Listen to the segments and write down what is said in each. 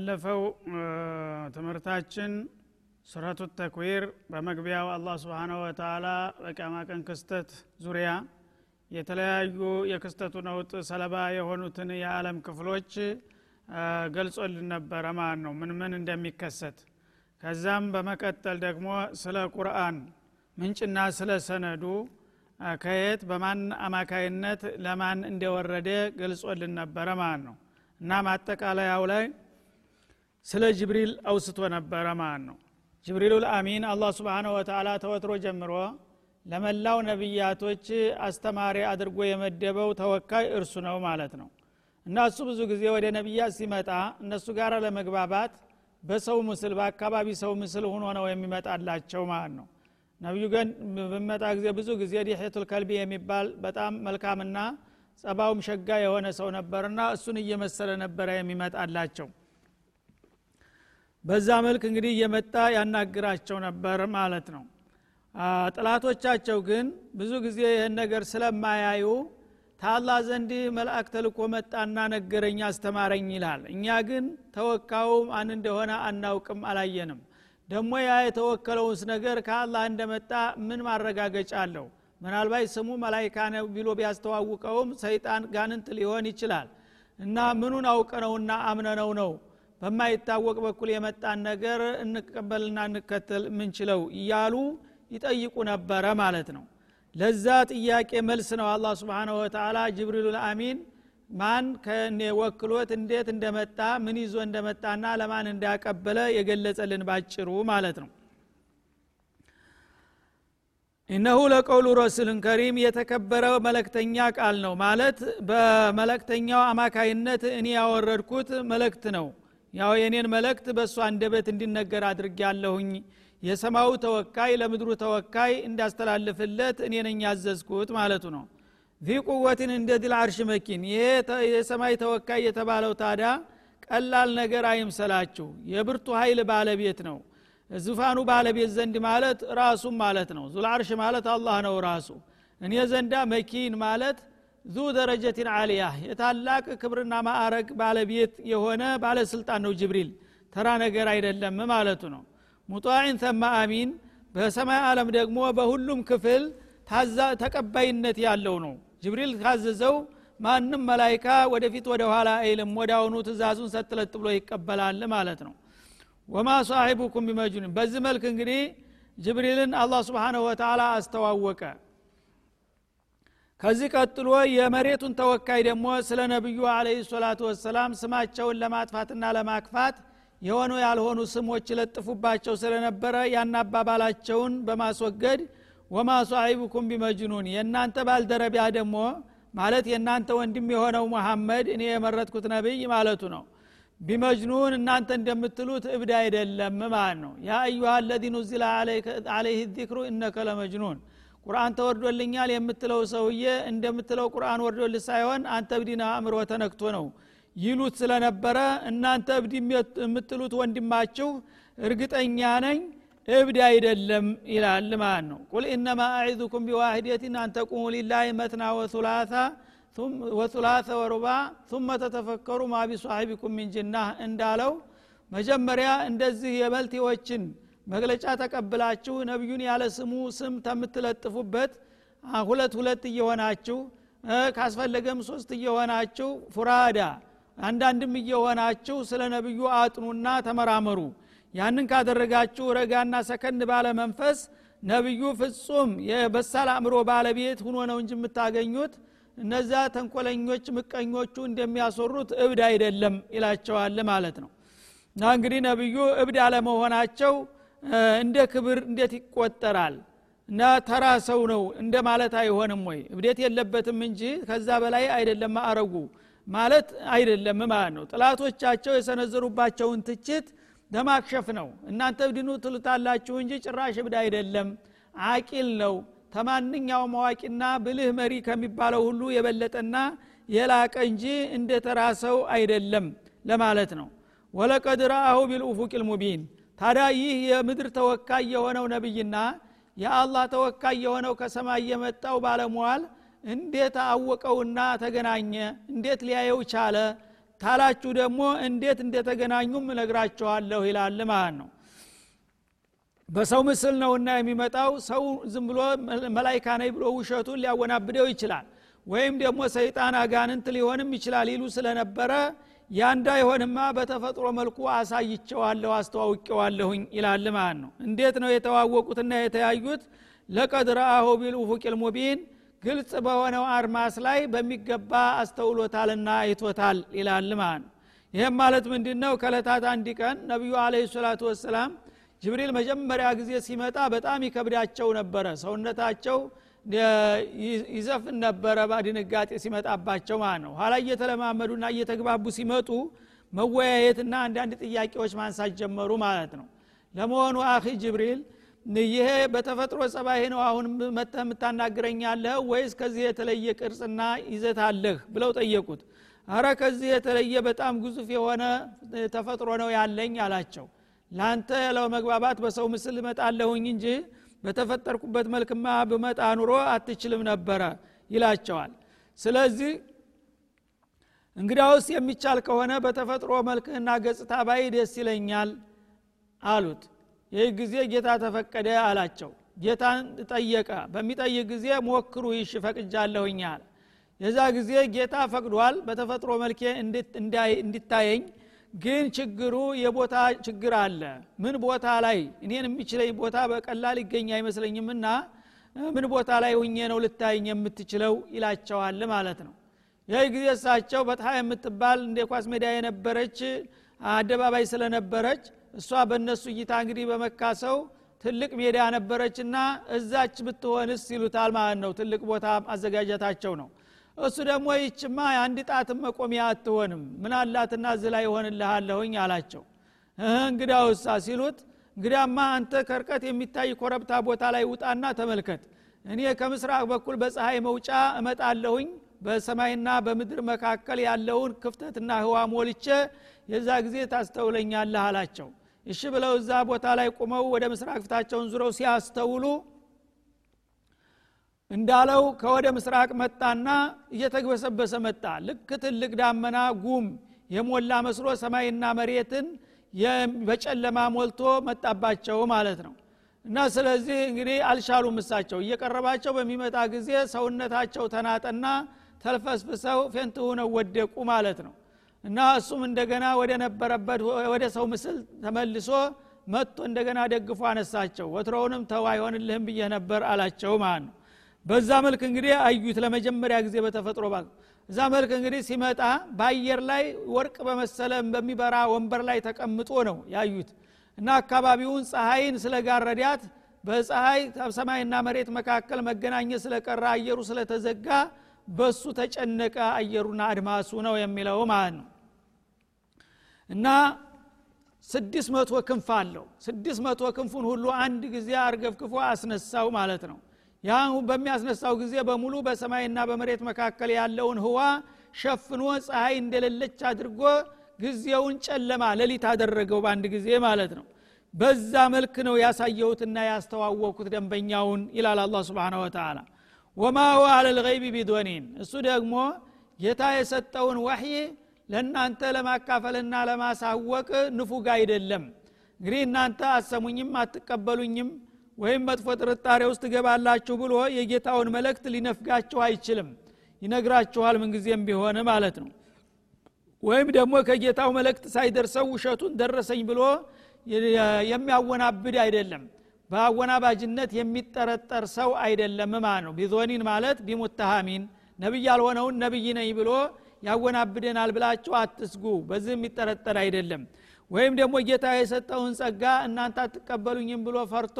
ባለፈው ትምህርታችን ሱረቱ ተክዊር በመግቢያው አላህ ስብሓናሁ ወተላ በቂያማ ቀን ክስተት ዙሪያ የተለያዩ የክስተቱ ነውጥ ሰለባ የሆኑትን የዓለም ክፍሎች ገልጾልን ነበረ ማለት ነው። ምን ምን እንደሚከሰት። ከዛም በመቀጠል ደግሞ ስለ ቁርአን ምንጭና ስለ ሰነዱ ከየት በማን አማካይነት ለማን እንደወረደ ገልጾልን ነበረ ማለት ነው። እና ማጠቃለያው ላይ ስለ ጅብሪል አውስቶ ነበረ ማለት ነው። ጅብሪሉል አሚን አላህ ስብሓነሁ ወተላ ተወትሮ ጀምሮ ለመላው ነቢያቶች አስተማሪ አድርጎ የመደበው ተወካይ እርሱ ነው ማለት ነው። እና እሱ ብዙ ጊዜ ወደ ነቢያት ሲመጣ እነሱ ጋር ለመግባባት በሰው ምስል በአካባቢ ሰው ምስል ሆኖ ነው የሚመጣላቸው ማለት ነው። ነቢዩ ግን በመጣ ጊዜ ብዙ ጊዜ ዲሕየቱል ከልቢ የሚባል በጣም መልካምና ጸባውም ሸጋ የሆነ ሰው ነበርና እሱን እየመሰለ ነበረ የሚመጣላቸው በዛ መልክ እንግዲህ እየመጣ ያናግራቸው ነበር ማለት ነው። ጥላቶቻቸው ግን ብዙ ጊዜ ይህን ነገር ስለማያዩ ታላ ዘንድ መልአክ ተልኮ መጣና ነገረኝ አስተማረኝ ይላል። እኛ ግን ተወካዩ ማን እንደሆነ አናውቅም አላየንም። ደግሞ ያ የተወከለውስ ነገር ከአላህ እንደመጣ ምን ማረጋገጫ አለው? ምናልባት ስሙ መላይካ ነው ቢሎ ቢያስተዋውቀውም ሰይጣን ጋንንት ሊሆን ይችላል። እና ምኑን አውቀነውና አምነነው ነው በማይታወቅ በኩል የመጣን ነገር እንቀበልና እንከተል ምንችለው እያሉ ይጠይቁ ነበረ ማለት ነው። ለዛ ጥያቄ መልስ ነው አላህ ስብሓንሁ ወተላ ጅብሪሉል አሚን ማን ወክሎት እንዴት እንደመጣ ምን ይዞ እንደመጣና ለማን እንዳቀበለ የገለጸልን ባጭሩ ማለት ነው። እነሁ ለቀውሉ ረሱልን ከሪም የተከበረ መለክተኛ ቃል ነው ማለት በመለክተኛው አማካይነት እኔ ያወረድኩት መለክት ነው ያው የኔን መለክት በእሱ አንደበት እንዲነገር አድርግ ያለሁኝ የሰማዩ ተወካይ ለምድሩ ተወካይ እንዳስተላልፍለት እኔ ነኝ ያዘዝኩት ማለቱ ነው። ዚ ቁወትን እንደ ድል አርሽ መኪን። ይሄ የሰማይ ተወካይ የተባለው ታዳ ቀላል ነገር አይምሰላችሁ። የብርቱ ኃይል ባለቤት ነው። ዙፋኑ ባለቤት ዘንድ ማለት ራሱም ማለት ነው። ዙልአርሽ ማለት አላህ ነው ራሱ። እኔ ዘንዳ መኪን ማለት ዙ ደረጀትን አልያ የታላቅ ክብርና ማዕረግ ባለቤት የሆነ ባለስልጣን ነው ጅብሪል። ተራ ነገር አይደለም ማለቱ ነው። ሙጣዒን ተማ አሚን በሰማይ ዓለም ደግሞ በሁሉም ክፍል ተቀባይነት ያለው ነው። ጅብሪል ካዘዘው ማንም መላይካ ወደፊት ወደ ኋላ አይልም አሁኑ ትእዛዙን ሰጥለጥ ብሎ ይቀበላል ማለት ነው። ወማ ሳሒቡኩም ቢመጅኑን በዚህ መልክ እንግዲህ ጅብሪልን አላህ ስብሓንሁ ወተላ አስተዋወቀ ከዚህ ቀጥሎ የመሬቱን ተወካይ ደግሞ ስለ ነቢዩ አለህ ሰላቱ ወሰላም ስማቸውን ለማጥፋትና ለማክፋት የሆኑ ያልሆኑ ስሞች ለጥፉባቸው ስለነበረ ያን በማስወገድ ወማ ሷሒቡኩም ቢመጅኑን የእናንተ ባልደረቢያ ደግሞ ማለት የእናንተ ወንድም የሆነው መሐመድ እኔ የመረጥኩት ነቢይ ማለቱ ነው። ቢመጅኑን እናንተ እንደምትሉት እብድ አይደለም ማለት ነው። ያ አዩሃ አለዚ ኑዚለ አለይህ ዚክሩ እነከ ለመጅኑን ቁርአን ተወርዶልኛል የምትለው ሰውዬ እንደምትለው ቁርአን ወርዶልህ ሳይሆን አንተ እብዲና አእምሮ ተነክቶ ነው ይሉት ስለነበረ እናንተ እብድ የምትሉት ወንድማችሁ እርግጠኛ ነኝ እብድ አይደለም ይላል ማለት ነው። ቁል ኢነማ አዒዙኩም ቢዋሂደትን አንተቁሙ ሊላህ መትና ወሱላታ ወሩባ ثم ተተፈከሩ ማ ቢሷሒቢኩም ሚን እንዳለው መጀመሪያ እንደዚህ የመልቴዎችን መግለጫ ተቀብላችሁ ነቢዩን ያለ ስሙ ስም ተምትለጥፉበት ሁለት ሁለት እየሆናችሁ ካስፈለገም ሶስት እየሆናችሁ ፉራዳ አንዳንድም እየሆናችሁ ስለ ነቢዩ አጥኑና ተመራመሩ። ያንን ካደረጋችሁ ረጋና ሰከን ባለ መንፈስ ነቢዩ ፍጹም የበሳል አእምሮ ባለቤት ሁኖ ነው እንጂ የምታገኙት። እነዛ ተንኮለኞች ምቀኞቹ እንደሚያስወሩት እብድ አይደለም ይላቸዋል ማለት ነው። እና እንግዲህ ነቢዩ እብድ አለመሆናቸው እንደ ክብር እንዴት ይቆጠራል? እና ተራ ሰው ነው እንደ ማለት አይሆንም ወይ? እብዴት የለበትም እንጂ ከዛ በላይ አይደለም ማዕረጉ ማለት አይደለም ማለት ነው። ጥላቶቻቸው የሰነዘሩባቸውን ትችት ለማክሸፍ ነው። እናንተ እብድኑ ትሉታላችሁ እንጂ ጭራሽ እብድ አይደለም። አቂል ነው። ተማንኛውም አዋቂና ብልህ መሪ ከሚባለው ሁሉ የበለጠና የላቀ እንጂ እንደ ተራ ሰው አይደለም ለማለት ነው። ወለቀድ ረአሁ ቢልኡፉቅ ልሙቢን ታዲያ ይህ የምድር ተወካይ የሆነው ነቢይና የአላህ ተወካይ የሆነው ከሰማይ የመጣው ባለሟል እንዴት አወቀውና ተገናኘ? እንዴት ሊያየው ቻለ? ታላችሁ ደግሞ እንዴት እንደተገናኙም እነግራችኋለሁ ይላል ማለት ነው። በሰው ምስል ነውና የሚመጣው ሰው ዝም ብሎ መላይካ ነኝ ብሎ ውሸቱን ሊያወናብደው ይችላል ወይም ደግሞ ሰይጣን አጋንንት ሊሆንም ይችላል ይሉ ስለነበረ ያንዳ የሆንማ በተፈጥሮ መልኩ አሳይቸዋለሁ አስተዋውቄዋለሁኝ ይላል ማለት ነው። እንዴት ነው የተዋወቁትና የተያዩት? ለቀድ ረአሁ ቢልኡፉቅ ልሙቢን ግልጽ በሆነው አርማስ ላይ በሚገባ አስተውሎታልና አይቶታል ይላል ማለት ነው። ይህም ማለት ምንድ ነው ከለታት አንድ ቀን ነቢዩ አለ ሰላቱ ወሰላም ጅብሪል መጀመሪያ ጊዜ ሲመጣ በጣም ይከብዳቸው ነበረ። ሰውነታቸው ይዘፍን ነበረ በድንጋጤ ሲመጣባቸው ማለት ነው። ኋላ እየተለማመዱና እየተግባቡ ሲመጡ መወያየትና አንዳንድ ጥያቄዎች ማንሳት ጀመሩ ማለት ነው። ለመሆኑ አኺ ጅብሪል ይሄ በተፈጥሮ ጸባይ ነው አሁን መተህ የምታናግረኛለህ ወይስ ከዚህ የተለየ ቅርጽና ይዘት አለህ ብለው ጠየቁት። አረ ከዚህ የተለየ በጣም ግዙፍ የሆነ ተፈጥሮ ነው ያለኝ አላቸው። ለአንተ ለመግባባት በሰው ምስል እመጣለሁኝ እንጂ በተፈጠርኩበት መልክማ ብመጣ ኑሮ አትችልም ነበረ ይላቸዋል። ስለዚህ እንግዳውስ የሚቻል ከሆነ በተፈጥሮ መልክህና ገጽታ ባይ ደስ ይለኛል አሉት። ይህ ጊዜ ጌታ ተፈቀደ አላቸው። ጌታን ጠየቀ። በሚጠይቅ ጊዜ ሞክሩ ይሽ ፈቅጃለሁኝ አለ። የዛ ጊዜ ጌታ ፈቅዷል። በተፈጥሮ መልኬ እንዲታየኝ ግን ችግሩ የቦታ ችግር አለ። ምን ቦታ ላይ? እኔን የሚችለኝ ቦታ በቀላል ይገኝ አይመስለኝምና ምን ቦታ ላይ ሁኜ ነው ልታየኝ የምትችለው? ይላቸዋል ማለት ነው። ይህ ጊዜ እሳቸው በጣም የምትባል እንደ ኳስ ሜዳ የነበረች አደባባይ ስለነበረች እሷ በእነሱ እይታ እንግዲህ በመካ ሰው ትልቅ ሜዳ ነበረችና እዛች ብትሆንስ? ይሉታል ማለት ነው። ትልቅ ቦታ ማዘጋጀታቸው ነው እሱ ደግሞ ይችማ የአንድ ጣትም መቆሚያ አትሆንም። ምን አላትና ላይ ይሆንልሃለሁኝ አላቸው። እንግዳ ውሳ ሲሉት እንግዲያማ አንተ ከርቀት የሚታይ ኮረብታ ቦታ ላይ ውጣና ተመልከት። እኔ ከምስራቅ በኩል በፀሐይ መውጫ እመጣለሁኝ። በሰማይና በምድር መካከል ያለውን ክፍተትና ህዋ ሞልቼ የዛ ጊዜ ታስተውለኛለህ አላቸው። እሺ ብለው እዛ ቦታ ላይ ቁመው ወደ ምስራቅ ፊታቸውን ዙረው ሲያስተውሉ እንዳለው ከወደ ምስራቅ መጣና እየተግበሰበሰ መጣ። ልክ ትልቅ ዳመና ጉም የሞላ መስሎ ሰማይና መሬትን በጨለማ ሞልቶ መጣባቸው ማለት ነው። እና ስለዚህ እንግዲህ አልሻሉም እሳቸው። እየቀረባቸው በሚመጣ ጊዜ ሰውነታቸው ተናጠና ተልፈስፍሰው faint ሆነው ወደቁ ማለት ነው። እና እሱም እንደገና ወደ ነበረበት ወደ ሰው ምስል ተመልሶ መጥቶ እንደገና ደግፎ አነሳቸው። ወትሮውንም ተው አይሆንልህም ብዬ ነበር አላቸው ማለት ነው በዛ መልክ እንግዲህ አዩት። ለመጀመሪያ ጊዜ በተፈጥሮ ባ እዛ መልክ እንግዲህ ሲመጣ በአየር ላይ ወርቅ በመሰለ በሚበራ ወንበር ላይ ተቀምጦ ነው ያዩት። እና አካባቢውን ፀሐይን ስለጋረዳት በፀሐይ ሰማይና መሬት መካከል መገናኘት ስለቀረ አየሩ ስለተዘጋ በሱ ተጨነቀ። አየሩና አድማሱ ነው የሚለው ማለት ነው። እና ስድስት መቶ ክንፍ አለው። ስድስት መቶ ክንፉን ሁሉ አንድ ጊዜ አርገፍክፎ አስነሳው ማለት ነው ያ በሚያስነሳው ጊዜ በሙሉ በሰማይና በመሬት መካከል ያለውን ህዋ ሸፍኖ ፀሐይ እንደሌለች አድርጎ ጊዜውን ጨለማ ሌሊት አደረገው በአንድ ጊዜ ማለት ነው። በዛ መልክ ነው ያሳየሁትና ያስተዋወቅኩት ደንበኛውን ይላል አላ ስብን ወተላ ወማ ሁወ አለ ልገይብ ቢዶኒን እሱ ደግሞ ጌታ የሰጠውን ወሕይ ለእናንተ ለማካፈልና ለማሳወቅ ንፉግ አይደለም። እንግዲህ እናንተ አሰሙኝም አትቀበሉኝም ወይም መጥፎ ጥርጣሬ ውስጥ ትገባላችሁ ብሎ የጌታውን መልእክት ሊነፍጋችሁ አይችልም። ይነግራችኋል ምንጊዜም ቢሆን ማለት ነው። ወይም ደግሞ ከጌታው መልእክት ሳይደርሰው ውሸቱን ደረሰኝ ብሎ የሚያወናብድ አይደለም። በአወናባጅነት የሚጠረጠር ሰው አይደለም ማለት ነው። ቢዞኒን ማለት ቢሙተሃሚን ነቢይ ያልሆነውን ነቢይ ነኝ ብሎ ያወናብደናል ብላችሁ አትስጉ። በዚህ የሚጠረጠር አይደለም። ወይም ደግሞ ጌታ የሰጠውን ጸጋ እናንተ አትቀበሉኝም ብሎ ፈርቶ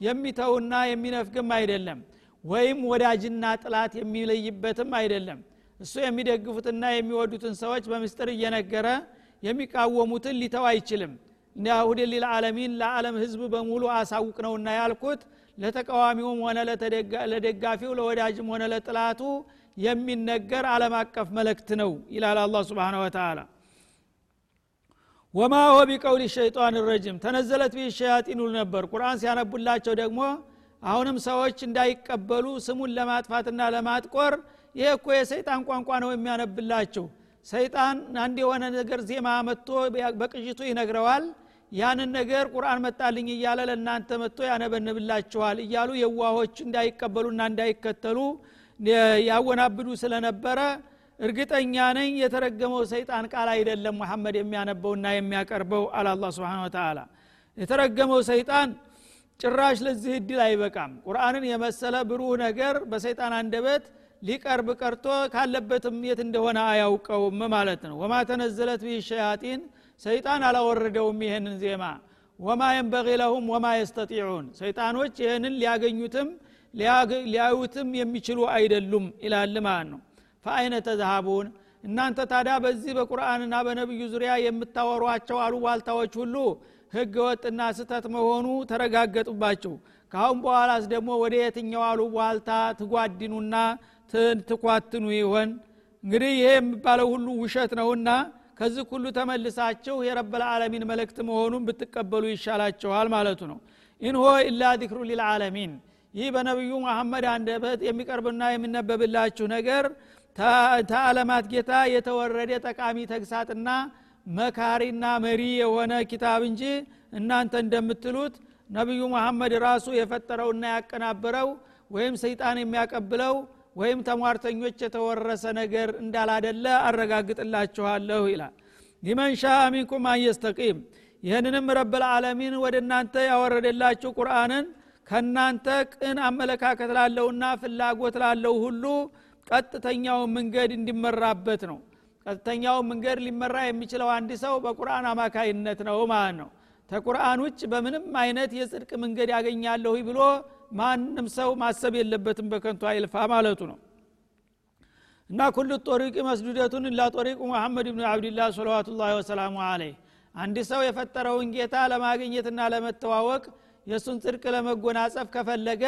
የሚተውና የሚነፍግም አይደለም። ወይም ወዳጅና ጥላት የሚለይበትም አይደለም። እሱ የሚደግፉትና የሚወዱትን ሰዎች በምስጥር እየነገረ የሚቃወሙትን ሊተው አይችልም። ሁድን ሊልዓለሚን ለዓለም ህዝብ በሙሉ አሳውቅ ነውና ያልኩት ለተቃዋሚውም ሆነ ለደጋፊው ለወዳጅም ሆነ ለጥላቱ የሚነገር አለም አቀፍ መልእክት ነው ይላል አላ ስብን ወተላ ወማ ሆ ቢቀውል ሸይጣን ረጅም። ተነዘለት ፊ ሸያጢን ይሉ ነበር። ቁርአን ሲያነቡላቸው ደግሞ አሁንም ሰዎች እንዳይቀበሉ ስሙን ለማጥፋትና ለማጥቆር ይሄ እኮ የሰይጣን ቋንቋ ነው የሚያነብላችሁ ሰይጣን አንድ የሆነ ነገር ዜማ መጥቶ በቅዥቱ ይነግረዋል። ያንን ነገር ቁርአን መጣልኝ እያለ ለእናንተ መጥቶ ያነበንብላችኋል እያሉ የዋሆች እንዳይቀበሉና እንዳይከተሉ ያወናብዱ ስለነበረ እርግጠኛ ነኝ የተረገመው ሰይጣን ቃል አይደለም መሐመድ የሚያነበውና የሚያቀርበው አለ አላ ስብን ተላ የተረገመው ሰይጣን ጭራሽ ለዚህ እድል አይበቃም። ቁርአንን የመሰለ ብሩህ ነገር በሰይጣን አንደበት ሊቀርብ ቀርቶ ካለበትም የት እንደሆነ አያውቀውም ማለት ነው። ወማ ተነዘለት ቢህ ሸያጢን ሰይጣን አላወረደውም ይህንን ዜማ። ወማ የንበቂ ለሁም ወማ የስተጢዑን ሰይጣኖች ይህንን ሊያገኙትም ሊያዩትም የሚችሉ አይደሉም ይላል ማለት ነው ፈአይነ ተዛሃቡን እናንተ ታዲያ በዚህ በቁርአንና በነቢዩ ዙሪያ የምታወሯቸው አሉባልታዎች ሁሉ ህገ ወጥና ስተት መሆኑ ተረጋገጡባችሁ። ካሁን በኋላስ ደግሞ ወደ የትኛው አሉባልታ ትጓድኑና ትኳትኑ ይሆን? እንግዲህ ይሄ የሚባለው ሁሉ ውሸት ነውና ከዚህ ሁሉ ተመልሳችሁ የረበልዓለሚን መልእክት መሆኑን ብትቀበሉ ይሻላችኋል ማለቱ ነው። ኢንሆ ኢላ ዚክሩ ሊልዓለሚን ይህ በነቢዩ መሐመድ አንደበት የሚቀርብና የሚነበብላችሁ ነገር ተአለማት ጌታ የተወረደ ጠቃሚ ተግሳጥና መካሪና መሪ የሆነ ኪታብ እንጂ እናንተ እንደምትሉት ነቢዩ መሐመድ ራሱ የፈጠረውና ያቀናበረው ወይም ሰይጣን የሚያቀብለው ወይም ተሟርተኞች የተወረሰ ነገር እንዳላደለ አረጋግጥላችኋለሁ ይላል። ሊመን ሻ ሚንኩም አንየስተቂም ይህንንም ረብልዓለሚን ወደ እናንተ ያወረደላችሁ ቁርአንን ከእናንተ ቅን አመለካከት ላለውና ፍላጎት ላለው ሁሉ ቀጥተኛውን መንገድ እንዲመራበት ነው። ቀጥተኛውን መንገድ ሊመራ የሚችለው አንድ ሰው በቁርአን አማካይነት ነው ማለት ነው። ተቁርአን ውጭ በምንም አይነት የጽድቅ መንገድ ያገኛለሁ ብሎ ማንም ሰው ማሰብ የለበትም በከንቱ አይልፋ ማለቱ ነው። እና ኩሉ ጦሪቅ መስዱደቱን ላ ጦሪቁ መሐመድ ብኑ አብድላህ ሰለዋቱላ ወሰላሙ አለይህ። አንድ ሰው የፈጠረውን ጌታ ለማግኘትና ለመተዋወቅ የእሱን ጽድቅ ለመጎናጸፍ ከፈለገ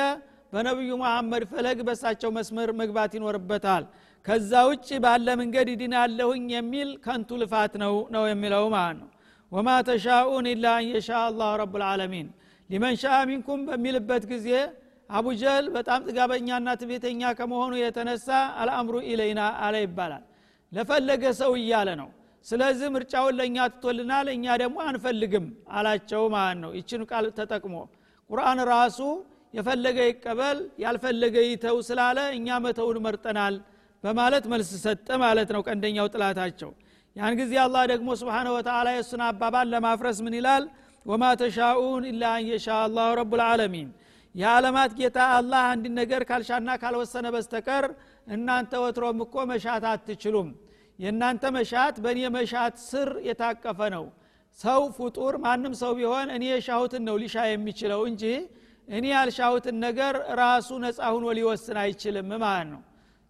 በነቢዩ መሐመድ ፈለግ በሳቸው መስመር መግባት ይኖርበታል። ከዛ ውጭ ባለ መንገድ ይድናለሁኝ የሚል ከንቱ ልፋት ነው ነው የሚለው ማለት ነው። ወማ ተሻኡን ኢላ አንየሻ አላሁ ረብልዓለሚን ሊመን ሻ ሚንኩም በሚልበት ጊዜ አቡጀል በጣም ጥጋበኛና ትቤተኛ ከመሆኑ የተነሳ አልአምሩ ኢለይና አለ ይባላል። ለፈለገ ሰው እያለ ነው። ስለዚህ ምርጫውን ለእኛ ትቶልናል እኛ ደግሞ አንፈልግም አላቸው ማለት ነው። ይችን ቃል ተጠቅሞ ቁርአን ራሱ የፈለገ ይቀበል ያልፈለገ ይተው ስላለ እኛ መተውን መርጠናል በማለት መልስ ሰጠ ማለት ነው ቀንደኛው ጥላታቸው። ያን ጊዜ አላህ ደግሞ ስብሓነ ወተላ የእሱን አባባል ለማፍረስ ምን ይላል? ወማ ተሻኡን ኢላ አንየሻ አላሁ ረቡልዓለሚን የዓለማት ጌታ አላህ አንድ ነገር ካልሻና ካልወሰነ በስተቀር እናንተ ወትሮም እኮ መሻት አትችሉም። የእናንተ መሻት በእኔ መሻት ስር የታቀፈ ነው። ሰው ፍጡር ማንም ሰው ቢሆን እኔ የሻሁትን ነው ሊሻ የሚችለው እንጂ እኔ ያልሻሁትን ነገር ራሱ ነፃ ሁኖ ሊወስን አይችልም ማለት ነው።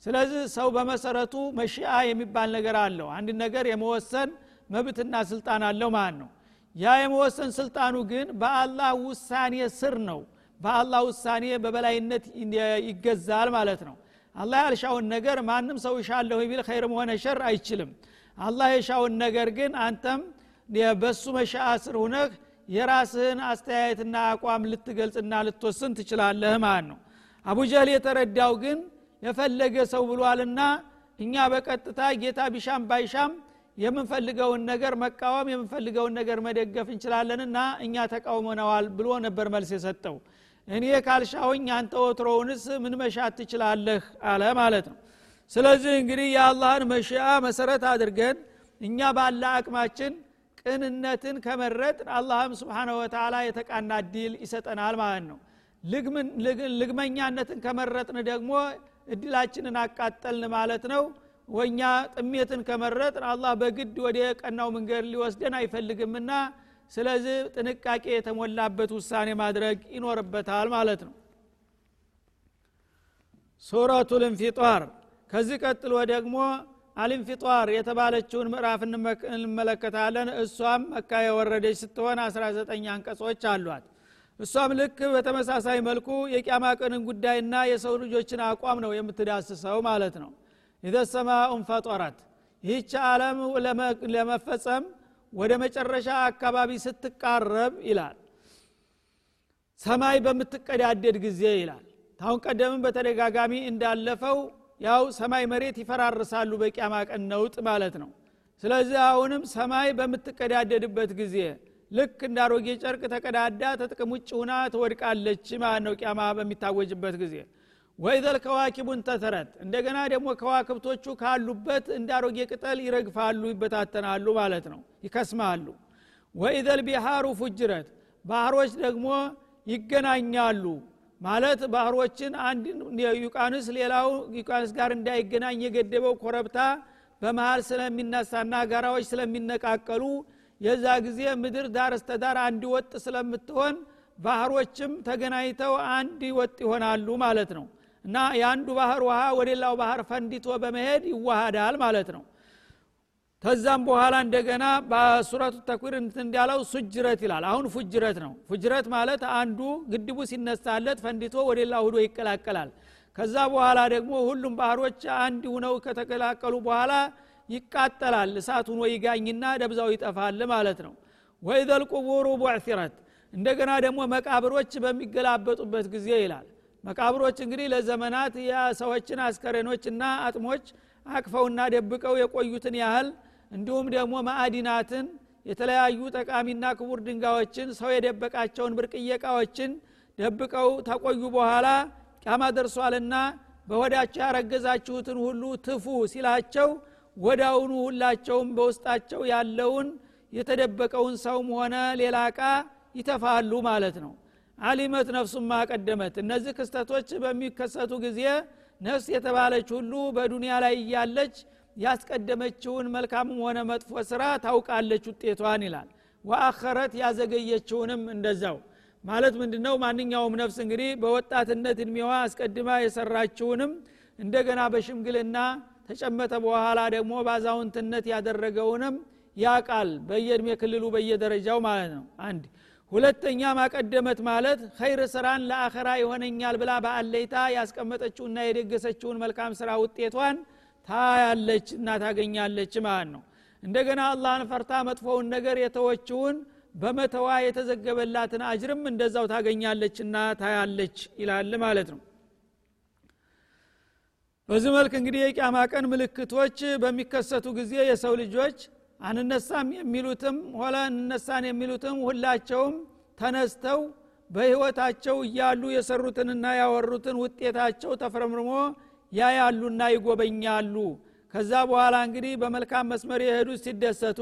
ስለዚህ ሰው በመሰረቱ መሽአ የሚባል ነገር አለው። አንድ ነገር የመወሰን መብትና ስልጣን አለው ማለት ነው። ያ የመወሰን ስልጣኑ ግን በአላህ ውሳኔ ስር ነው። በአላህ ውሳኔ በበላይነት ይገዛል ማለት ነው። አላህ ያልሻውን ነገር ማንም ሰው ይሻለሁ ቢል ኸይርም ሆነ ሸር አይችልም። አላህ የሻውን ነገር ግን አንተም በሱ መሻአ ስር ሁነህ የራስህን አስተያየትና አቋም ልትገልጽና ልትወስን ትችላለህ ማለት ነው። አቡጀህል የተረዳው ግን የፈለገ ሰው ብሏልና እኛ በቀጥታ ጌታ ቢሻም ባይሻም የምንፈልገውን ነገር መቃወም የምንፈልገውን ነገር መደገፍ እንችላለንና እኛ ተቃውመነዋል ብሎ ነበር መልስ የሰጠው። እኔ ካልሻውኝ አንተ ወትሮውንስ ምን መሻት ትችላለህ? አለ ማለት ነው። ስለዚህ እንግዲህ የአላህን مشيئة መሰረት አድርገን እኛ ባለ አቅማችን ቅንነትን ከመረጥ አላህም سبحانه وتعالى የተቃና እድል ይሰጠናል ማለት ነው። ልግመኛነትን ከመረጥን ደግሞ እድላችንን አቃጠልን ማለት ነው። ወኛ ጥመትን ከመረጥን አላህ በግድ ወደ ቀናው መንገድ ሊወስደን አይፈልግምና ስለዚህ ጥንቃቄ የተሞላበት ውሳኔ ማድረግ ይኖርበታል ማለት ነው። ሱረቱ ልንፊጧር ከዚህ ቀጥሎ ደግሞ አልንፊጧር የተባለችውን ምዕራፍ እንመለከታለን። እሷም መካ የወረደች ስትሆን 19 አንቀጾች አሏት። እሷም ልክ በተመሳሳይ መልኩ የቅያማ ቀንን ጉዳይና የሰው ልጆችን አቋም ነው የምትዳስሰው ማለት ነው። ኢዘሰማኡን ፈጦረት ይህች ዓለም ለመፈጸም ወደ መጨረሻ አካባቢ ስትቃረብ ይላል። ሰማይ በምትቀዳደድ ጊዜ ይላል። ታሁን ቀደምም በተደጋጋሚ እንዳለፈው ያው ሰማይ መሬት ይፈራርሳሉ በቂያማ ቀን ነውጥ ማለት ነው። ስለዚህ አሁንም ሰማይ በምትቀዳደድበት ጊዜ ልክ እንደ ጨርቅ ተቀዳዳ ተጥቅም ውጭ ሁና ትወድቃለች ማለት ነው ቂያማ በሚታወጅበት ጊዜ። وإذا الكواكب انتثرت እንደገና ደግሞ ከዋክብቶቹ ካሉበት እንደ አሮጌ ቅጠል ይረግፋሉ ይበታተናሉ ማለት ነው ይከስማሉ። وإذا البحار فجرت ባህሮች ደግሞ ይገናኛሉ ማለት ባህሮችን አንድ ውቅያኖስ ሌላው ውቅያኖስ ጋር እንዳይገናኝ የገደበው ኮረብታ በመሃል ስለሚነሳና ጋራዎች ስለሚነቃቀሉ የዛ ጊዜ ምድር ዳር እስተዳር አንድ ወጥ ስለምትሆን ባህሮችም ተገናኝተው አንድ ወጥ ይሆናሉ ማለት ነው። እና የአንዱ ባህር ውሃ ወደ ሌላው ባህር ፈንዲቶ በመሄድ ይዋሃዳል ማለት ነው ከዛም በኋላ እንደገና በሱረቱ ተክዊር እንዳለው ሱጅረት ይላል። አሁን ፉጅረት ነው። ፉጅረት ማለት አንዱ ግድቡ ሲነሳለት ፈንዲቶ ወደ ሌላ ሁዶ ይቀላቀላል። ከዛ በኋላ ደግሞ ሁሉም ባህሮች አንድ ሁነው ከተቀላቀሉ በኋላ ይቃጠላል። እሳት ሁኖ ይጋኝና ደብዛው ይጠፋል ማለት ነው። ወኢዘል ቁቡሩ ቡዕሲረት እንደገና ደግሞ መቃብሮች በሚገላበጡበት ጊዜ ይላል። መቃብሮች እንግዲህ ለዘመናት የሰዎችን አስከሬኖችና አጥሞች አቅፈውና ደብቀው የቆዩትን ያህል እንዲሁም ደግሞ ማዕዲናትን የተለያዩ ጠቃሚና ክቡር ድንጋዮችን ሰው የደበቃቸውን ብርቅዬ እቃዎችን ደብቀው ተቆዩ በኋላ ቃማ ደርሷልና በወዳቸው ያረገዛችሁትን ሁሉ ትፉ ሲላቸው ወዳውኑ ሁላቸውም በውስጣቸው ያለውን የተደበቀውን ሰውም ሆነ ሌላ እቃ ይተፋሉ ማለት ነው። አሊመት ነፍሱን ማቀደመት እነዚህ ክስተቶች በሚከሰቱ ጊዜ ነፍስ የተባለች ሁሉ በዱንያ ላይ እያለች ያስቀደመችውን መልካምም ሆነ መጥፎ ስራ ታውቃለች ውጤቷን ይላል። ወአኸረት ያዘገየችውንም እንደዛው። ማለት ምንድነው? ማንኛውም ነፍስ እንግዲህ በወጣትነት እድሜዋ አስቀድማ የሰራችውንም እንደገና በሽምግልና ተጨመተ በኋላ ደግሞ በአዛውንትነት ያደረገውንም ያቃል በየእድሜ ክልሉ በየደረጃው ማለት ነው። አንድ። ሁለተኛ ማቀደመት ማለት ኸይር ስራን ለአኸራ ይሆነኛል ብላ በአለይታ ያስቀመጠችውና የደገሰችውን መልካም ስራ ውጤቷን ታያለች እና ታገኛለች ማለት ነው። እንደገና አላህን ፈርታ መጥፎውን ነገር የተወችውን በመተዋ የተዘገበላትን አጅርም እንደዛው ታገኛለችና ታያለች ይላል ማለት ነው። በዚህ መልክ እንግዲህ የቂያማ ቀን ምልክቶች በሚከሰቱ ጊዜ የሰው ልጆች አንነሳም የሚሉትም ሆለ እንነሳን የሚሉትም ሁላቸውም ተነስተው በህይወታቸው እያሉ የሰሩትንና ያወሩትን ውጤታቸው ተፍረምርሞ ያያሉና ይጎበኛሉ። ከዛ በኋላ እንግዲህ በመልካም መስመር የሄዱት ሲደሰቱ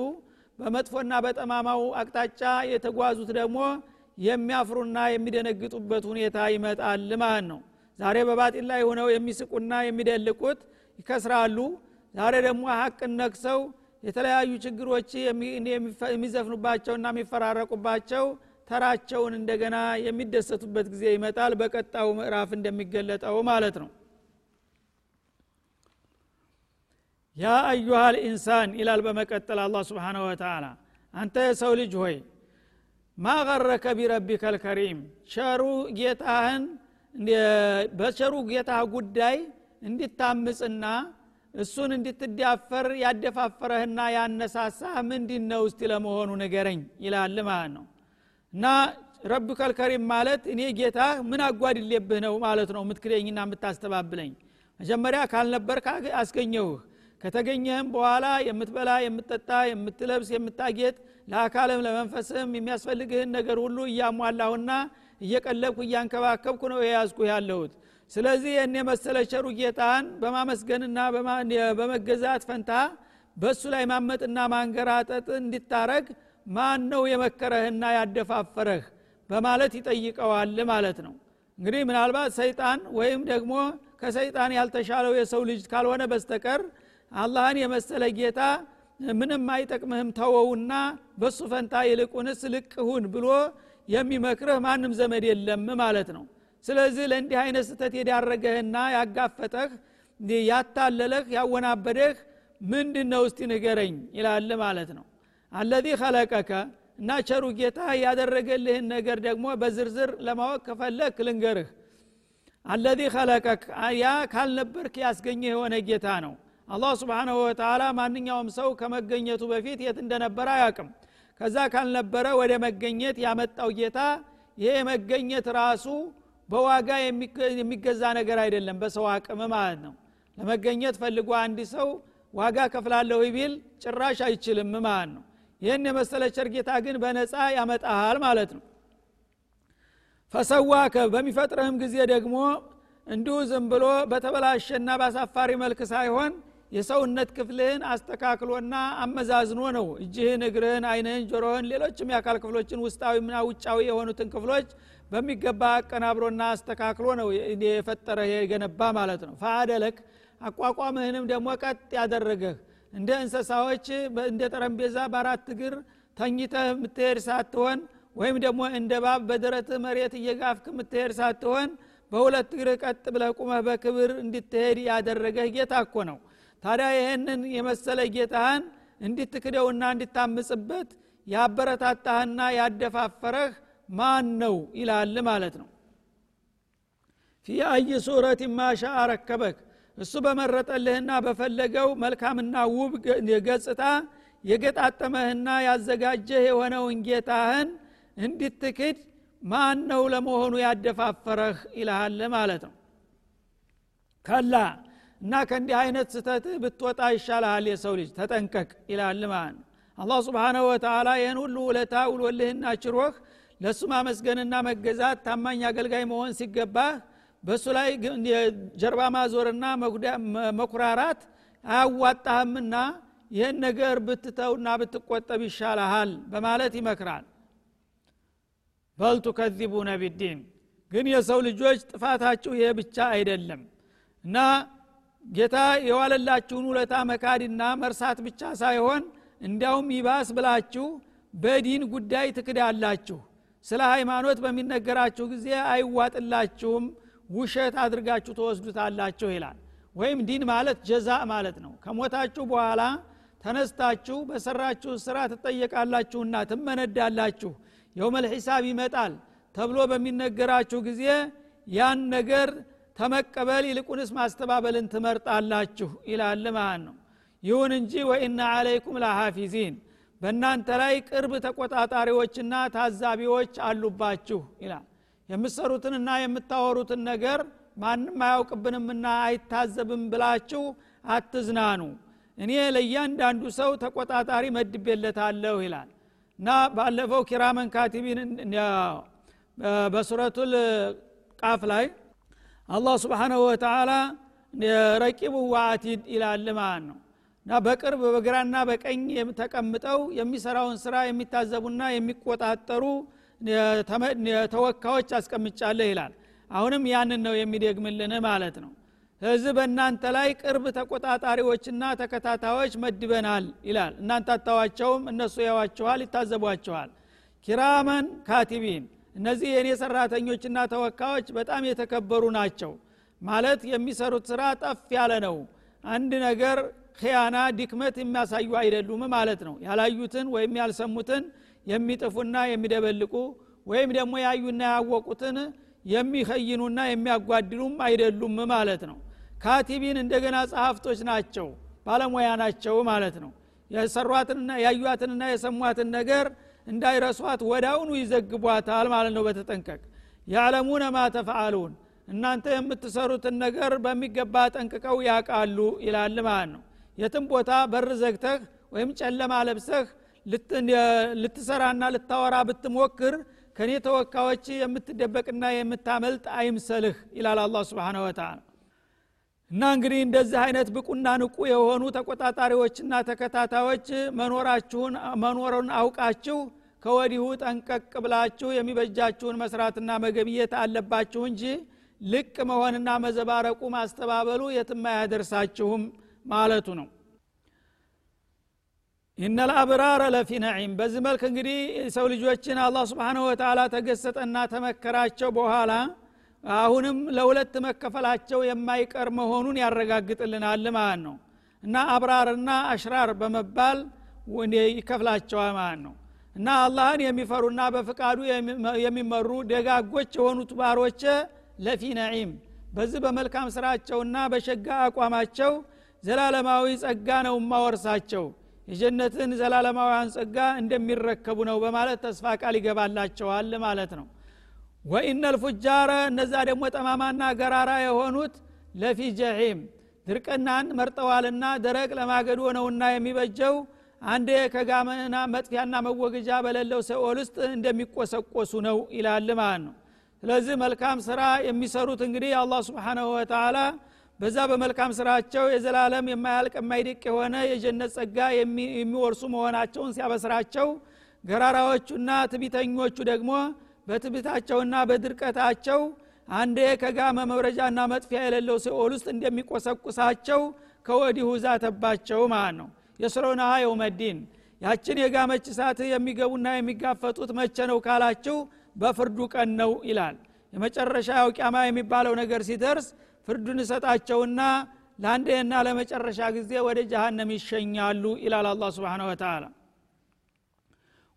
በመጥፎና በጠማማው አቅጣጫ የተጓዙት ደግሞ የሚያፍሩና የሚደነግጡበት ሁኔታ ይመጣል ማለት ነው። ዛሬ በባጢል ላይ ሆነው የሚስቁና የሚደልቁት ይከስራሉ። ዛሬ ደግሞ ሀቅን ነክሰው የተለያዩ ችግሮች የሚዘፍኑባቸውና የሚፈራረቁባቸው ተራቸውን እንደገና የሚደሰቱበት ጊዜ ይመጣል። በቀጣው ምዕራፍ እንደሚገለጠው ማለት ነው ያ አዩሃ ልኢንሳን ይላል በመቀጠል አላ ስብሓን ወተላ አንተ የሰው ልጅ ሆይ ማቀረከ ቢረቢከ ልከሪም? ቸሩ ጌታህን በቸሩ ጌታ ጉዳይ እንዲታምፅና እሱን እንድትዳፈር ያደፋፈረህና ያነሳሳህ ምንድን ነው እስቲ ለመሆኑ ንገረኝ ይላል ማለት ነው። እና ረብ ከልከሪም ማለት እኔ ጌታ ምን አጓድሌብህ ነው ማለት ነው የምትክደኝና የምታስተባብለኝ። መጀመሪያ ካልነበር አስገኘውህ ከተገኘህም በኋላ የምትበላ የምትጠጣ የምትለብስ የምታጌጥ ለአካልም ለመንፈስህም የሚያስፈልግህን ነገር ሁሉ እያሟላሁና እየቀለብኩ እያንከባከብኩ ነው የያዝኩ ያለሁት። ስለዚህ የኔ የመሰለ ቸሩ ጌታን በማመስገንና በመገዛት ፈንታ በእሱ ላይ ማመጥና ማንገራጠጥ እንዲታረግ ማን ነው የመከረህና ያደፋፈረህ በማለት ይጠይቀዋል ማለት ነው። እንግዲህ ምናልባት ሰይጣን ወይም ደግሞ ከሰይጣን ያልተሻለው የሰው ልጅ ካልሆነ በስተቀር አላህን የመሰለ ጌታ ምንም አይጠቅምህም ተወውና በሱ ፈንታ ይልቁንስ ልቅሁን ብሎ የሚመክርህ ማንም ዘመድ የለም ማለት ነው። ስለዚህ ለእንዲህ አይነት ስተት የዳረገህና ያጋፈጠህ ያታለለህ ያወናበደህ ምንድን ነው እስቲ ንገረኝ ይላል ማለት ነው። አለዚ ከለቀከ እና ቸሩ ጌታ ያደረገልህን ነገር ደግሞ በዝርዝር ለማወቅ ከፈለክ ልንገርህ። አለዚ ከለቀክ ያ ካልነበርክ ያስገኘህ የሆነ ጌታ ነው አላህ ስብሓናሁ ወተላ ማንኛውም ሰው ከመገኘቱ በፊት የት እንደነበረ አያቅም ከዛ ካልነበረ ወደ መገኘት ያመጣው ጌታ ይሄ መገኘት ራሱ በዋጋ የሚገዛ ነገር አይደለም በሰው አቅም ማለት ነው። ለመገኘት ፈልጎ አንድ ሰው ዋጋ ከፍላለሁ ቢል ጭራሽ አይችልም ማለት ነው። ይህን የመሰለ ቸርጌታ ግን በነፃ ያመጣሃል ማለት ነው። ፈሰዋከ በሚፈጥረህም ጊዜ ደግሞ እንዲሁ ዝም ብሎ በተበላሸና በአሳፋሪ መልክ ሳይሆን የሰውነት ክፍልህን አስተካክሎና አመዛዝኖ ነው። እጅህን እግርህን አይንህን ጆሮህን ሌሎችም የአካል ክፍሎችን ውስጣዊና ውጫዊ የሆኑትን ክፍሎች በሚገባ አቀናብሮና አስተካክሎ ነው የፈጠረ የገነባ ማለት ነው። ፈአደለክ አቋቋምህንም ደግሞ ቀጥ ያደረገህ። እንደ እንስሳዎች እንደ ጠረጴዛ በአራት እግር ተኝተህ የምትሄድ ሳትሆን ወይም ደግሞ እንደ ባብ በደረትህ መሬት እየጋፍክ የምትሄድ ሳትሆን በሁለት እግር ቀጥ ብለህ ቁመህ በክብር እንድትሄድ ያደረገህ ጌታ እኮ ነው ታዲያ ይህንን የመሰለ ጌታህን እንድትክደውና እንድታምጽበት ያበረታታህና ያደፋፈረህ ማን ነው ይላል ማለት ነው። ፊ አይ ሱረት ማሻ ረከበክ እሱ በመረጠልህና በፈለገው መልካምና ውብ ገጽታ የገጣጠመህና ያዘጋጀህ የሆነውን ጌታህን እንድትክድ ማን ነው ለመሆኑ ያደፋፈረህ? ይልሃል ማለት ነው። ከላ እና ከእንዲህ አይነት ስተትህ ብትወጣ ይሻልሃል የሰው ልጅ ተጠንቀቅ ይላል ማለት ነው። አላህ ስብሓናሁ ወተላ ይህን ሁሉ ውለታ ውሎልህና ችሮህ ለእሱ ማመስገንና መገዛት ታማኝ አገልጋይ መሆን ሲገባህ በእሱ ላይ ጀርባ ማዞርና መኩራራት አያዋጣህምና ይህን ነገር ብትተውና ብትቆጠብ ይሻልሃል በማለት ይመክራል። በል ቱከዚቡነ ቢዲን። ግን የሰው ልጆች ጥፋታችሁ ይሄ ብቻ አይደለም እና ጌታ የዋለላችሁን ውለታ መካድና መርሳት ብቻ ሳይሆን እንዲያውም ይባስ ብላችሁ በዲን ጉዳይ ትክዳላችሁ። ስለ ሃይማኖት በሚነገራችሁ ጊዜ አይዋጥላችሁም ውሸት አድርጋችሁ ተወስዱታላችሁ ይላል። ወይም ዲን ማለት ጀዛ ማለት ነው። ከሞታችሁ በኋላ ተነስታችሁ በሰራችሁ ስራ ትጠየቃላችሁና ትመነዳላችሁ። የውመል ሒሳብ ይመጣል ተብሎ በሚነገራችሁ ጊዜ ያን ነገር ተመቀበል ይልቁንስ ማስተባበልን ትመርጣላችሁ ይላል ማለት ነው። ይሁን እንጂ ወኢና አለይኩም ለሐፊዚን በእናንተ ላይ ቅርብ ተቆጣጣሪዎችና ታዛቢዎች አሉባችሁ ይላል። የምትሰሩትንና የምታወሩትን ነገር ማንም አያውቅብንምና አይታዘብም ብላችሁ አትዝናኑ። እኔ ለእያንዳንዱ ሰው ተቆጣጣሪ መድቤለታለሁ ይላል። እና ባለፈው ኪራመን ካቲቢን በሱረቱል ቃፍ ላይ አላህ ስብሓናሁ ወተላ ረቂቡ ዋአቲድ ይላል ማለት ነው። እና በቅርብ በግራና በቀኝ ተቀምጠው የሚሰራውን ስራ የሚታዘቡና የሚቆጣጠሩ ተወካዮች አስቀምጫለህ ይላል። አሁንም ያንን ነው የሚደግምልን ማለት ነው። ስለዚህ በእናንተ ላይ ቅርብ ተቆጣጣሪዎችና ተከታታዮች መድበናል ይላል። እናንተ አታዋቸውም እነሱ ያዋቸዋል ይታዘቧቸዋል። ኪራመን ካቲቢን እነዚህ የእኔ ሰራተኞችና ተወካዮች በጣም የተከበሩ ናቸው። ማለት የሚሰሩት ስራ ጠፍ ያለ ነው። አንድ ነገር ክያና ድክመት የሚያሳዩ አይደሉም ማለት ነው። ያላዩትን ወይም ያልሰሙትን የሚጥፉና የሚደበልቁ ወይም ደግሞ ያዩና ያወቁትን የሚኸይኑና የሚያጓድሉም አይደሉም ማለት ነው። ካቲቢን እንደገና ጸሐፍቶች ናቸው ባለሙያ ናቸው ማለት ነው። የሰሯትንና ያዩዋትንና የሰሟትን ነገር እንዳይረሷት ወዳውኑ ይዘግቧታል ማለት ነው በተጠንቀቅ። ያዕለሙነ ማ ተፈአሉን እናንተ የምትሰሩትን ነገር በሚገባ ጠንቅቀው ያቃሉ ይላል ማለት ነው። የትም ቦታ በር ዘግተህ ወይም ጨለማ ለብሰህ ልትሰራና ልታወራ ብትሞክር ከኔ ተወካዮች የምትደበቅና የምታመልጥ አይምሰልህ ይላል አላ ስብን ወተላ እና እንግዲህ እንደዚህ አይነት ብቁና ንቁ የሆኑ ተቆጣጣሪዎችና ተከታታዮች መኖራችሁን መኖሩን አውቃችሁ ከወዲሁ ጠንቀቅ ብላችሁ የሚበጃችሁን መስራትና መገብየት አለባችሁ እንጂ ልቅ መሆንና መዘባረቁ ማስተባበሉ የትም አያደርሳችሁም ማለቱ ነው። ኢነልአብራረ ለፊ ነዒም። በዚህ መልክ እንግዲህ ሰው ልጆችን አላህ ስብሓንሁ ወተላ ተገሰጠና ተመከራቸው በኋላ አሁንም ለሁለት መከፈላቸው የማይቀር መሆኑን ያረጋግጥልናል ማለት ነው። እና አብራርና አሽራር በመባል ይከፍላቸዋል ማለት ነው እና አላህን የሚፈሩና በፍቃዱ የሚመሩ ደጋጎች የሆኑት ባሮች ለፊ ነዒም በዚህ በመልካም ስራቸውና በሸጋ አቋማቸው ዘላለማዊ ጸጋ ነው ማወርሳቸው የጀነትን ዘላለማውያን ጸጋ እንደሚረከቡ ነው በማለት ተስፋ ቃል ይገባላቸዋል ማለት ነው። ወኢነ ልፉጃረ እነዛ ደግሞ ጠማማና ገራራ የሆኑት ለፊ ጀሒም ድርቅናን መርጠዋልና ደረቅ ለማገዶ ነውና የሚበጀው አንዴ ከጋመና መጥፊያና መወገጃ በሌለው ሰኦል ውስጥ እንደሚቆሰቆሱ ነው ይላል ማለት ነው። ስለዚህ መልካም ስራ የሚሰሩት እንግዲህ አላህ ስብሓናሁ ወተላ በዛ በመልካም ስራቸው የዘላለም የማያልቅ የማይድቅ የሆነ የጀነት ጸጋ የሚወርሱ መሆናቸውን ሲያበስራቸው ገራራዎቹና ትቢተኞቹ ደግሞ በትቢታቸውና በድርቀታቸው አንዴ ከጋመ መብረጃና መጥፊያ የሌለው ሲኦል ውስጥ እንደሚቆሰቁሳቸው ከወዲሁ ዛተባቸው ማለት ነው የስሮናሃ የውመዲን ያችን የጋመች እሳት የሚገቡና የሚጋፈጡት መቼ ነው ካላችሁ በፍርዱ ቀን ነው ይላል። የመጨረሻ ያው ቂያማ የሚባለው ነገር ሲደርስ ፍርዱን እሰጣቸውና ለአንዴና ለመጨረሻ ጊዜ ወደ ጀሃነም ይሸኛሉ ይላል አላ ስብን ወተላ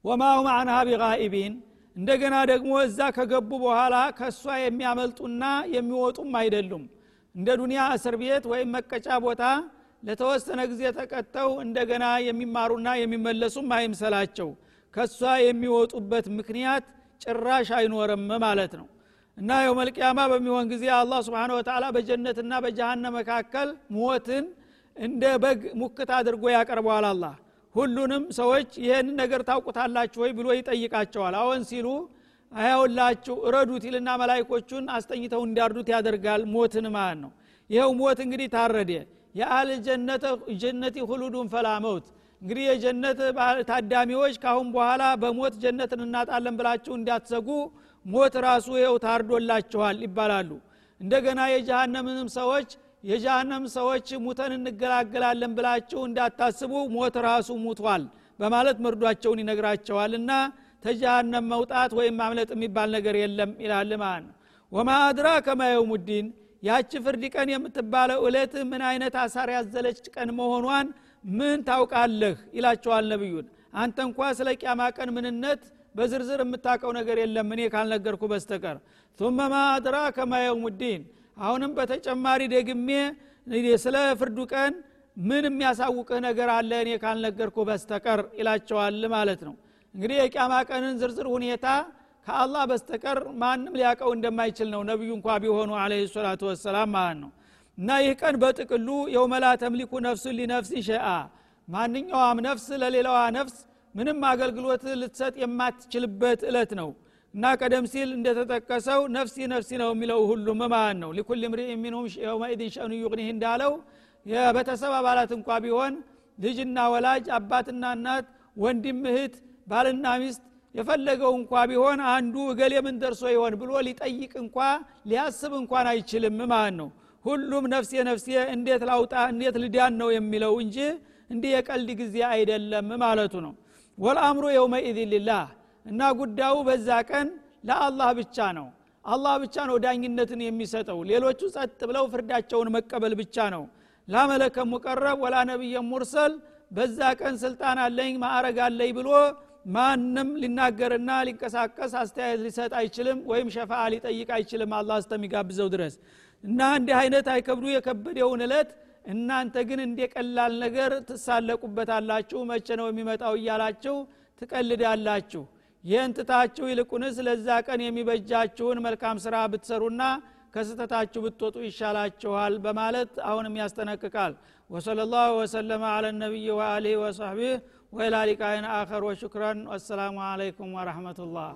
ወማሁም አንሃ ቢጋኢቢን። እንደገና ደግሞ እዛ ከገቡ በኋላ ከእሷ የሚያመልጡና የሚወጡም አይደሉም። እንደ ዱንያ እስር ቤት ወይም መቀጫ ቦታ ለተወሰነ ጊዜ ተቀጥተው እንደገና የሚማሩና የሚመለሱም አይምሰላቸው። ከእሷ የሚወጡበት ምክንያት ጭራሽ አይኖርም ማለት ነው። እና የው መልቅያማ በሚሆን ጊዜ አላህ ስብን ወተላ በጀነትና በጀሃነም መካከል ሞትን እንደ በግ ሙክት አድርጎ ያቀርበዋል አላህ። ሁሉንም ሰዎች ይህንን ነገር ታውቁታላችሁ ወይ ብሎ ይጠይቃቸዋል። አዎን ሲሉ አያውላችሁ እረዱት ይልና መላይኮቹን አስተኝተው እንዲያርዱት ያደርጋል ሞትን ማለት ነው። ይኸው ሞት እንግዲህ ታረደ የአል ጀነቲ ሁሉዱን ፈላ መውት። እንግዲህ የጀነት ታዳሚዎች ካሁን በኋላ በሞት ጀነትን እናጣለን ብላችሁ እንዳትሰጉ ሞት ራሱ ይኸው ታርዶላችኋል ይባላሉ። እንደገና የጀሃነምንም ሰዎች የጀሃነም ሰዎች ሙተን እንገላገላለን ብላችሁ እንዳታስቡ ሞት ራሱ ሙቷል በማለት መርዷቸውን ይነግራቸዋል እና ተጀሃነም መውጣት ወይም ማምለጥ የሚባል ነገር የለም ይላል ማለት ነው። ወማ አድራ ከማ ያቺ ፍርድ ቀን የምትባለው እለት ምን አይነት አሳር ያዘለች ቀን መሆኗን ምን ታውቃለህ? ይላቸዋል ነቢዩን። አንተ እንኳ ስለ ቅያማ ቀን ምንነት በዝርዝር የምታውቀው ነገር የለም እኔ ካልነገርኩ በስተቀር። ثመ ማ አድራከ ማ አሁንም በተጨማሪ ደግሜ ስለ ፍርዱ ቀን ምን የሚያሳውቅህ ነገር አለ እኔ ካልነገርኩ በስተቀር? ይላቸዋል ማለት ነው። እንግዲህ የቅያማ ቀንን ዝርዝር ሁኔታ ከአላህ በስተቀር ማንም ሊያቀው እንደማይችል ነው ነቢዩ እንኳ ቢሆኑ አለ ሰላቱ ወሰላም ማለት ነው። እና ይህ ቀን በጥቅሉ የውመላ ተምሊኩ ነፍሱን ሊነፍሲ ሸአ ማንኛውም ነፍስ ለሌላዋ ነፍስ ምንም አገልግሎት ልትሰጥ የማትችልበት እለት ነው። እና ቀደም ሲል እንደተጠቀሰው ነፍሲ ነፍሲ ነው የሚለው ሁሉም ማለት ነው። ሊኩል ምሪ ሚንሁም የውመኢድን ሸኑ ዩቅኒህ እንዳለው የቤተሰብ አባላት እንኳ ቢሆን ልጅና ወላጅ አባትና እናት ወንድም እህት ባልና ሚስት የፈለገው እንኳ ቢሆን አንዱ እገሌ ምን ደርሶ ይሆን ብሎ ሊጠይቅ እንኳ ሊያስብ እንኳን አይችልም። ማለት ነው? ሁሉም ነፍሴ ነፍሴ እንዴት ላውጣ? እንዴት ልዳን ነው የሚለው እንጂ እንዲህ የቀልድ ጊዜ አይደለም ማለቱ ነው። ወልአምሩ የውመኢዝን ሊላህ እና ጉዳዩ በዛ ቀን ለአላህ ብቻ ነው። አላህ ብቻ ነው ዳኝነትን የሚሰጠው። ሌሎቹ ጸጥ ብለው ፍርዳቸውን መቀበል ብቻ ነው። ላመለከ ሙቀረብ ወላ ነቢየ ሙርሰል በዛ ቀን ስልጣን አለኝ ማዕረግ አለኝ ብሎ ማንም ሊናገርና ሊንቀሳቀስ አስተያየት ሊሰጥ አይችልም ወይም ሸፋ ሊጠይቅ አይችልም አላህ እስተሚጋብዘው ድረስ። እና እንዲህ አይነት አይከብዱ የከበደውን እለት እናንተ ግን እንደ ቀላል ነገር ትሳለቁበታላችሁ። መቼ ነው የሚመጣው እያላችሁ ትቀልዳላችሁ። ይህን ትታችሁ ይልቁንስ ለዛ ቀን የሚበጃችሁን መልካም ስራ ብትሰሩና ከስተታችሁ ብትወጡ ይሻላችኋል በማለት አሁንም ያስጠነቅቃል። ወሰለ ላሁ ወሰለመ አለ ነቢይ ወአሊህ ወሰሕቢህ وإلى لقاء آخر وشكرا. والسلام عليكم ورحمة الله.